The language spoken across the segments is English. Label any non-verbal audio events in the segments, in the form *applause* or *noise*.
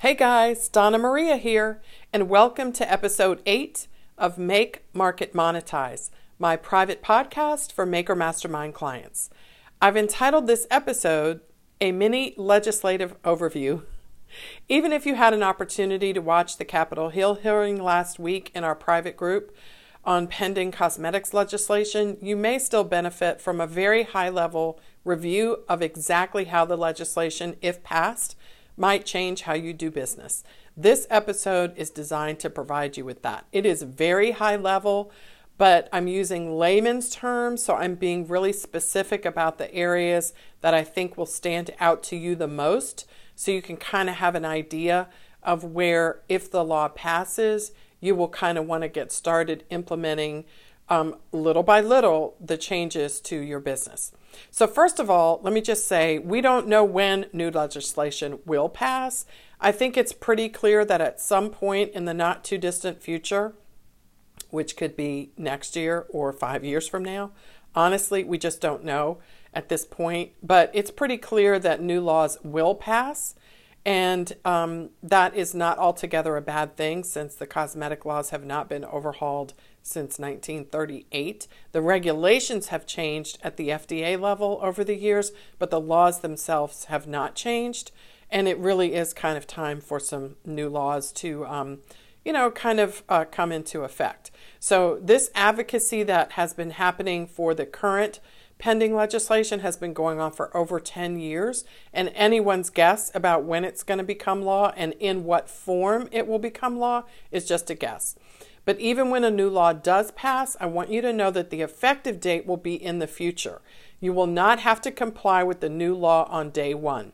Hey guys, Donna Maria here, and welcome to episode 8 of Make, Market, Monetize, my private podcast for Maker Mastermind clients. I've entitled this episode a mini legislative overview. Even if you had an opportunity to watch the Capitol Hill hearing last week in our private group on pending cosmetics legislation, you may still benefit from a very high level review of exactly how the legislation, if passed, might change how you do business. This episode is designed to provide you with that. It is very high level, but I'm using layman's terms, so I'm being really specific about the areas that I think will stand out to you the most so you can kind of have an idea of where, if the law passes, you will kind of want to get started implementing um, little by little the changes to your business. So, first of all, let me just say we don't know when new legislation will pass. I think it's pretty clear that at some point in the not too distant future, which could be next year or five years from now, honestly, we just don't know at this point. But it's pretty clear that new laws will pass. And um, that is not altogether a bad thing since the cosmetic laws have not been overhauled since 1938. The regulations have changed at the FDA level over the years, but the laws themselves have not changed. And it really is kind of time for some new laws to, um, you know, kind of uh, come into effect. So, this advocacy that has been happening for the current pending legislation has been going on for over 10 years, and anyone's guess about when it's going to become law and in what form it will become law is just a guess. But even when a new law does pass, I want you to know that the effective date will be in the future. You will not have to comply with the new law on day one.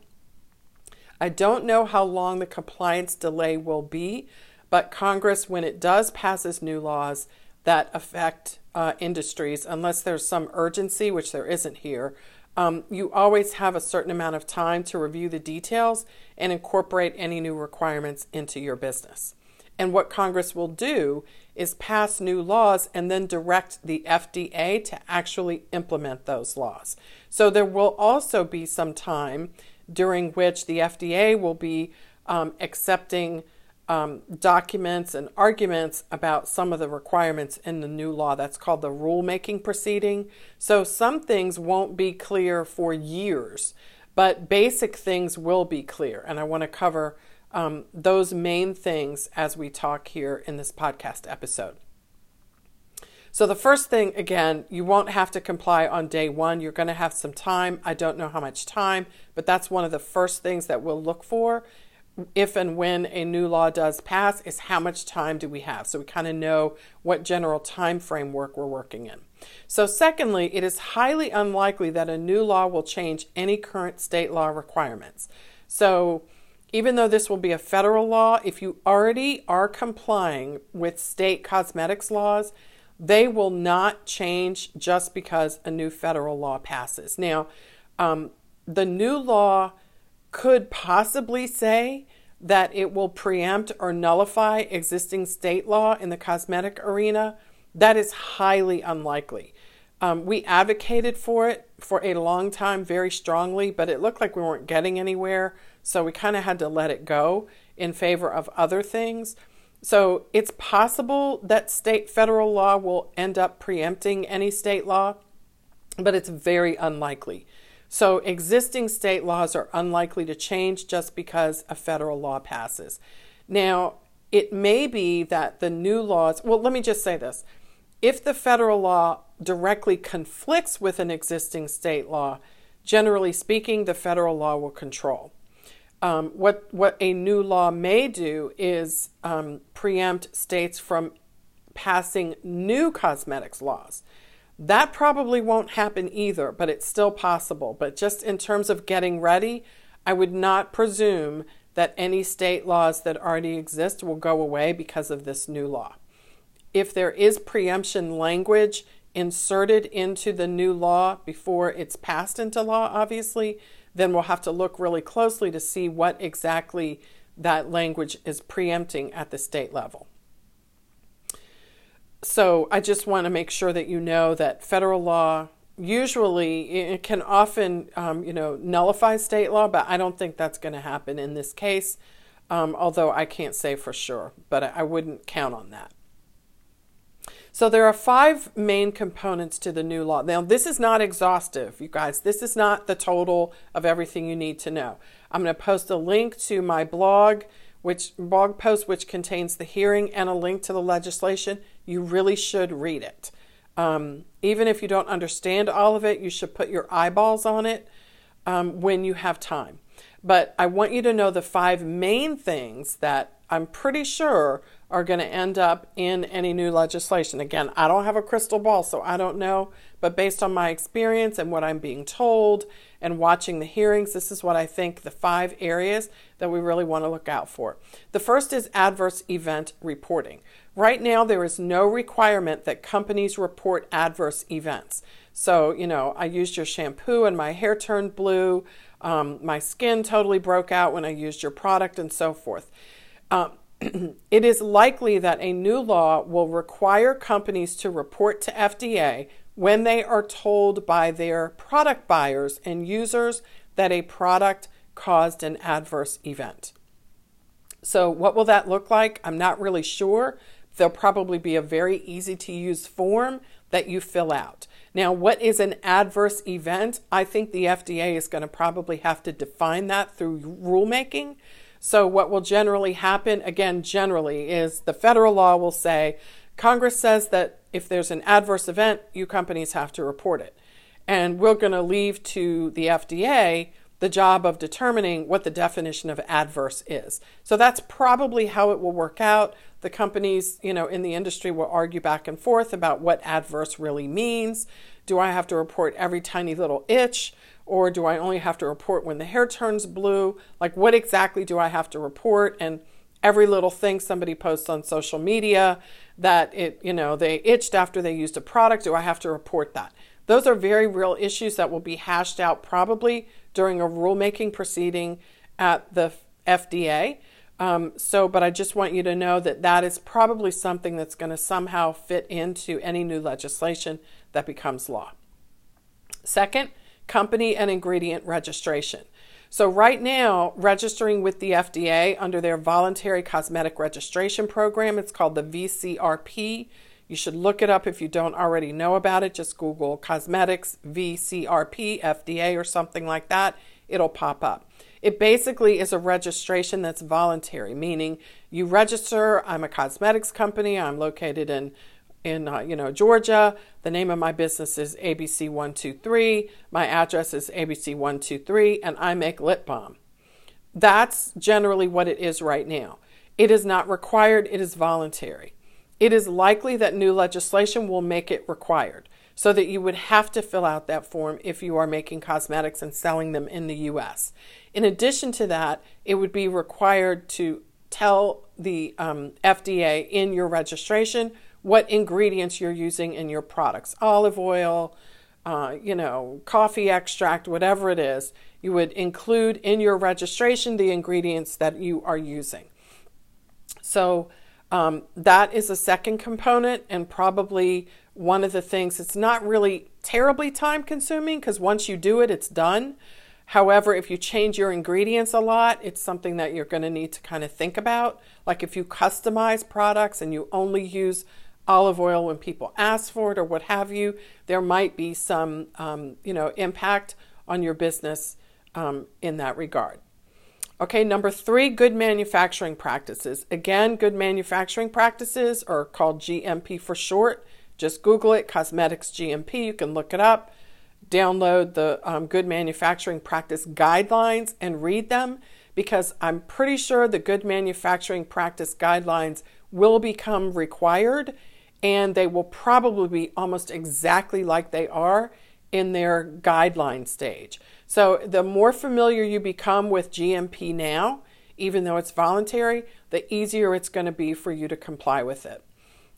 I don't know how long the compliance delay will be, but Congress, when it does passes new laws that affect uh, industries, unless there's some urgency, which there isn't here, um, you always have a certain amount of time to review the details and incorporate any new requirements into your business. And what Congress will do is pass new laws and then direct the FDA to actually implement those laws. So there will also be some time during which the FDA will be um, accepting um, documents and arguments about some of the requirements in the new law. That's called the rulemaking proceeding. So some things won't be clear for years, but basic things will be clear. And I want to cover um, those main things as we talk here in this podcast episode. So, the first thing, again, you won't have to comply on day one. You're going to have some time. I don't know how much time, but that's one of the first things that we'll look for if and when a new law does pass is how much time do we have so we kind of know what general time framework we're working in so secondly it is highly unlikely that a new law will change any current state law requirements so even though this will be a federal law, if you already are complying with state cosmetics laws, they will not change just because a new federal law passes. Now, um, the new law could possibly say that it will preempt or nullify existing state law in the cosmetic arena. That is highly unlikely. Um, we advocated for it for a long time very strongly, but it looked like we weren't getting anywhere. So we kind of had to let it go in favor of other things. So it's possible that state federal law will end up preempting any state law, but it's very unlikely. So existing state laws are unlikely to change just because a federal law passes. Now, it may be that the new laws, well, let me just say this. If the federal law directly conflicts with an existing state law, generally speaking, the federal law will control. Um, what what a new law may do is um, preempt states from passing new cosmetics laws. That probably won't happen either, but it's still possible. But just in terms of getting ready, I would not presume that any state laws that already exist will go away because of this new law. If there is preemption language inserted into the new law before it's passed into law, obviously, then we'll have to look really closely to see what exactly that language is preempting at the state level. So I just want to make sure that you know that federal law usually it can often um, you know nullify state law, but I don't think that's going to happen in this case. um, although I can't say for sure, but I, I wouldn't count on that. So there are five main components to the new law. Now, this is not exhaustive, you guys. This is not the total of everything you need to know. I'm going to post a link to my blog, which blog post which contains the hearing and a link to the legislation. You really should read it. Um, even if you don't understand all of it, you should put your eyeballs on it um, when you have time. But I want you to know the five main things that I'm pretty sure are going to end up in any new legislation. Again, I don't have a crystal ball, so I don't know. But based on my experience and what I'm being told and watching the hearings, this is what I think the five areas that we really want to look out for. The first is adverse event reporting. Right now, there is no requirement that companies report adverse events. So, you know, I used your shampoo and my hair turned blue. Um, my skin totally broke out when I used your product and so forth. Um, *clears throat* it is likely that a new law will require companies to report to FDA when they are told by their product buyers and users that a product caused an adverse event. So, what will that look like? I'm not really sure. There'll probably be a very easy to use form that you fill out. Now, what is an adverse event? I think the FDA is going to probably have to define that through rulemaking. So, what will generally happen, again, generally, is the federal law will say Congress says that if there's an adverse event, you companies have to report it. And we're going to leave to the FDA the job of determining what the definition of adverse is. So that's probably how it will work out. The companies, you know, in the industry will argue back and forth about what adverse really means. Do I have to report every tiny little itch or do I only have to report when the hair turns blue? Like what exactly do I have to report and every little thing somebody posts on social media that it, you know, they itched after they used a product, do I have to report that? Those are very real issues that will be hashed out probably during a rulemaking proceeding at the FDA. Um, so, but I just want you to know that that is probably something that's going to somehow fit into any new legislation that becomes law. Second, company and ingredient registration. So, right now, registering with the FDA under their voluntary cosmetic registration program, it's called the VCRP. You should look it up if you don't already know about it. Just Google cosmetics VCRP FDA or something like that. It'll pop up. It basically is a registration that's voluntary, meaning you register. I'm a cosmetics company. I'm located in in uh, you know Georgia. The name of my business is ABC One Two Three. My address is ABC One Two Three, and I make lip balm. That's generally what it is right now. It is not required. It is voluntary. It is likely that new legislation will make it required so that you would have to fill out that form if you are making cosmetics and selling them in the US. In addition to that, it would be required to tell the um, FDA in your registration what ingredients you're using in your products olive oil, uh, you know, coffee extract, whatever it is. You would include in your registration the ingredients that you are using. So, um, that is a second component, and probably one of the things. It's not really terribly time consuming because once you do it, it's done. However, if you change your ingredients a lot, it's something that you're going to need to kind of think about. Like if you customize products and you only use olive oil when people ask for it or what have you, there might be some, um, you know, impact on your business um, in that regard. Okay, number three, good manufacturing practices. Again, good manufacturing practices are called GMP for short. Just Google it, cosmetics GMP. You can look it up, download the um, good manufacturing practice guidelines and read them because I'm pretty sure the good manufacturing practice guidelines will become required and they will probably be almost exactly like they are in their guideline stage. So the more familiar you become with GMP now, even though it's voluntary, the easier it's going to be for you to comply with it.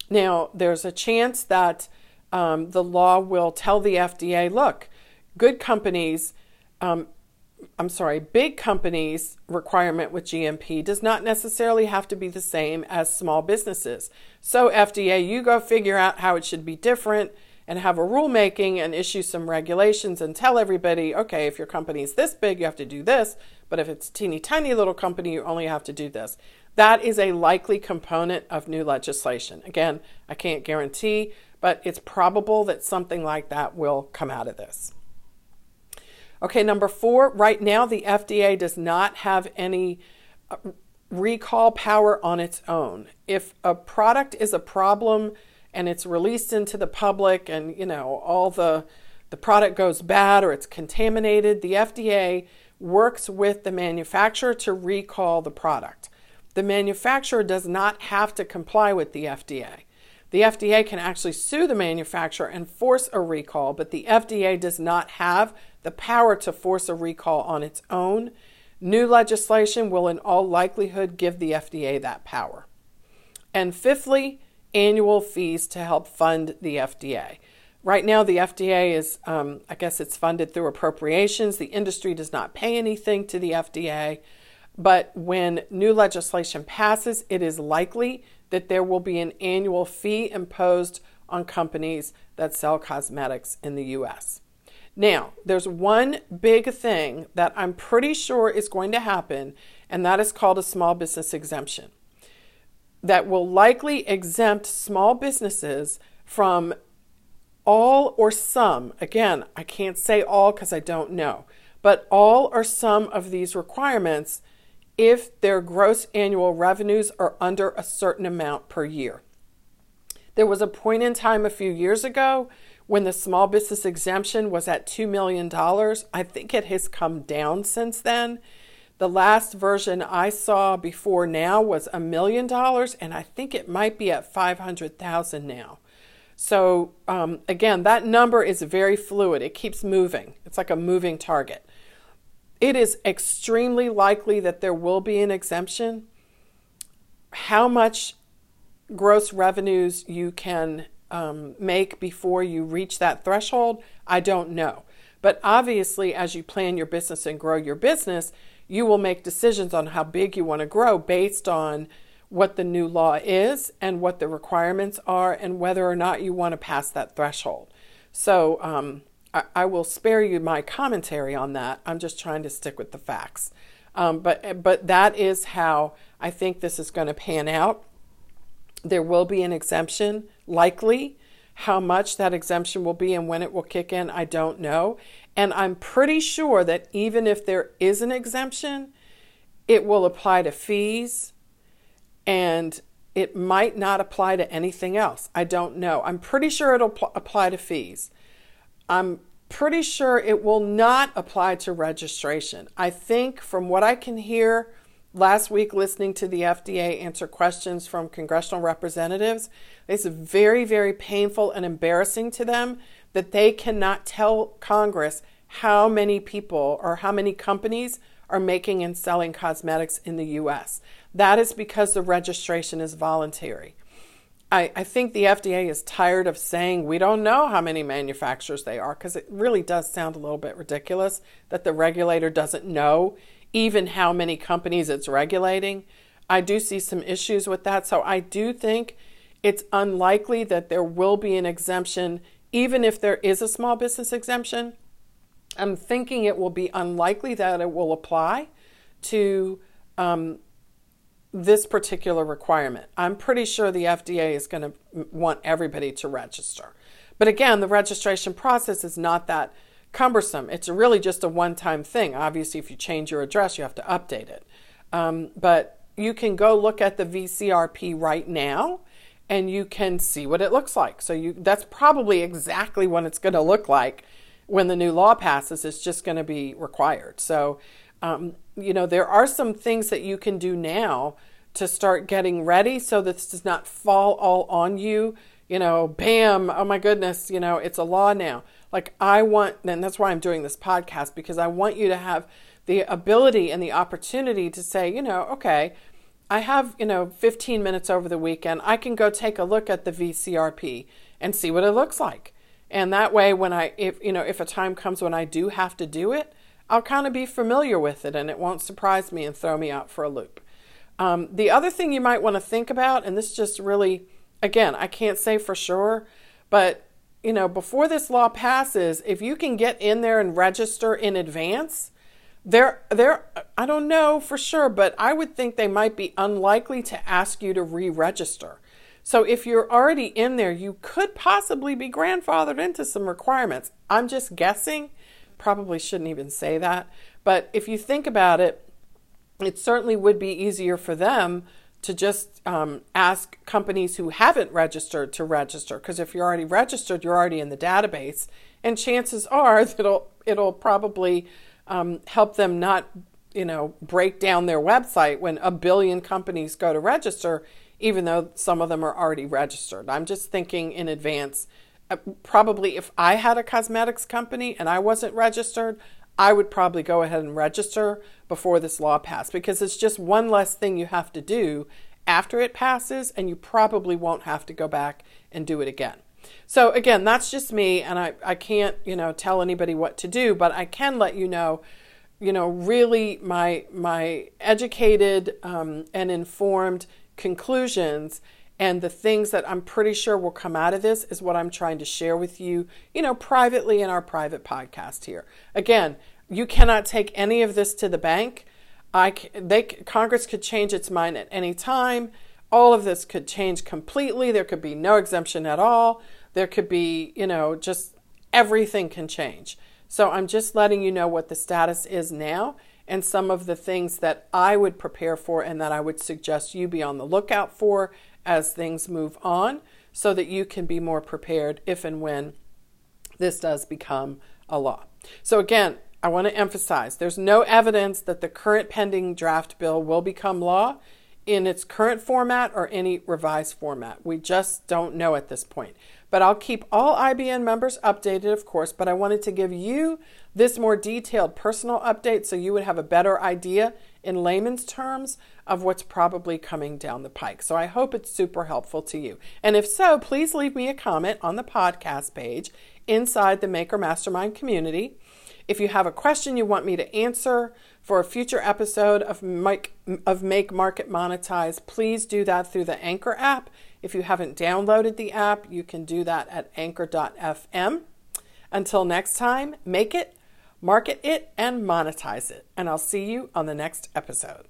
Now, there's a chance that um, the law will tell the FDA look, good companies, um, I'm sorry, big companies' requirement with GMP does not necessarily have to be the same as small businesses. So, FDA, you go figure out how it should be different and have a rulemaking and issue some regulations and tell everybody, okay, if your company is this big, you have to do this, but if it's a teeny tiny little company, you only have to do this. That is a likely component of new legislation. Again, I can't guarantee, but it's probable that something like that will come out of this. Okay, number four, right now the FDA does not have any uh, recall power on its own. If a product is a problem and it's released into the public and, you know, all the the product goes bad or it's contaminated, the FDA works with the manufacturer to recall the product. The manufacturer does not have to comply with the FDA. The FDA can actually sue the manufacturer and force a recall, but the FDA does not have the power to force a recall on its own. New legislation will, in all likelihood, give the FDA that power. And fifthly, annual fees to help fund the FDA. Right now, the FDA is, um, I guess it's funded through appropriations. The industry does not pay anything to the FDA. But when new legislation passes, it is likely that there will be an annual fee imposed on companies that sell cosmetics in the US. Now, there's one big thing that I'm pretty sure is going to happen, and that is called a small business exemption that will likely exempt small businesses from all or some, again, I can't say all because I don't know, but all or some of these requirements if their gross annual revenues are under a certain amount per year. There was a point in time a few years ago when the small business exemption was at $2 million. I think it has come down since then. The last version I saw before now was a million dollars, and I think it might be at 500,000 now. So, um, again, that number is very fluid. It keeps moving, it's like a moving target. It is extremely likely that there will be an exemption. How much gross revenues you can um, make before you reach that threshold, I don't know. But obviously, as you plan your business and grow your business, you will make decisions on how big you want to grow based on what the new law is and what the requirements are and whether or not you want to pass that threshold. So um, I, I, will spare you my commentary on that. I'm just trying to stick with the facts. Um, but but that is how I think this is going to pan out. There will be an exemption, likely. How much that exemption will be and when it will kick in, I don't know. And I'm pretty sure that even if there is an exemption, it will apply to fees, and it might not apply to anything else. I don't know. I'm pretty sure it'll pl- apply to fees. I'm pretty sure it will not apply to registration. I think, from what I can hear last week, listening to the FDA answer questions from congressional representatives, it's very, very painful and embarrassing to them that they cannot tell Congress how many people or how many companies are making and selling cosmetics in the US. That is because the registration is voluntary. I, I think the FDA is tired of saying we don't know how many manufacturers they are because it really does sound a little bit ridiculous that the regulator doesn't know even how many companies it's regulating. I do see some issues with that. So I do think it's unlikely that there will be an exemption, even if there is a small business exemption. I'm thinking it will be unlikely that it will apply to um, this particular requirement. I'm pretty sure the FDA is going to want everybody to register. But again, the registration process is not that cumbersome. It's really just a one time thing. Obviously, if you change your address, you have to update it. Um, but you can go look at the VCRP right now and you can see what it looks like. So you that's probably exactly what it's going to look like when the new law passes. It's just going to be required. So um, you know, there are some things that you can do now to start getting ready so this does not fall all on you. You know, bam, oh my goodness, you know, it's a law now. Like, I want, and that's why I'm doing this podcast, because I want you to have the ability and the opportunity to say, you know, okay, I have, you know, 15 minutes over the weekend. I can go take a look at the VCRP and see what it looks like. And that way, when I, if, you know, if a time comes when I do have to do it, I'll kind of be familiar with it and it won't surprise me and throw me out for a loop. Um, the other thing you might want to think about, and this just really, again, I can't say for sure, but you know, before this law passes, if you can get in there and register in advance, they're, they're, I don't know for sure, but I would think they might be unlikely to ask you to re register. So if you're already in there, you could possibly be grandfathered into some requirements. I'm just guessing, probably shouldn't even say that. But if you think about it, it certainly would be easier for them to just um, ask companies who haven't registered to register because if you're already registered you're already in the database and chances are *laughs* that it'll it'll probably um, help them not you know break down their website when a billion companies go to register even though some of them are already registered. I'm just thinking in advance. Uh, probably if i had a cosmetics company and i wasn't registered I would probably go ahead and register before this law passed because it's just one less thing you have to do after it passes, and you probably won't have to go back and do it again. So again, that's just me, and I, I can't, you know, tell anybody what to do, but I can let you know, you know, really my my educated um, and informed conclusions and the things that I'm pretty sure will come out of this is what I'm trying to share with you, you know, privately in our private podcast here. Again, you cannot take any of this to the bank. I they Congress could change its mind at any time. All of this could change completely. There could be no exemption at all. There could be, you know, just everything can change. So I'm just letting you know what the status is now and some of the things that I would prepare for and that I would suggest you be on the lookout for as things move on so that you can be more prepared if and when this does become a law. So, again, I want to emphasize there's no evidence that the current pending draft bill will become law in its current format or any revised format. We just don't know at this point. But I'll keep all IBN members updated, of course, but I wanted to give you this more detailed personal update so you would have a better idea in layman's terms of what's probably coming down the pike. So I hope it's super helpful to you. And if so, please leave me a comment on the podcast page inside the Maker Mastermind community. If you have a question you want me to answer for a future episode of Make, of Make Market Monetize, please do that through the Anchor app. If you haven't downloaded the app, you can do that at anchor.fm. Until next time, make it, market it, and monetize it. And I'll see you on the next episode.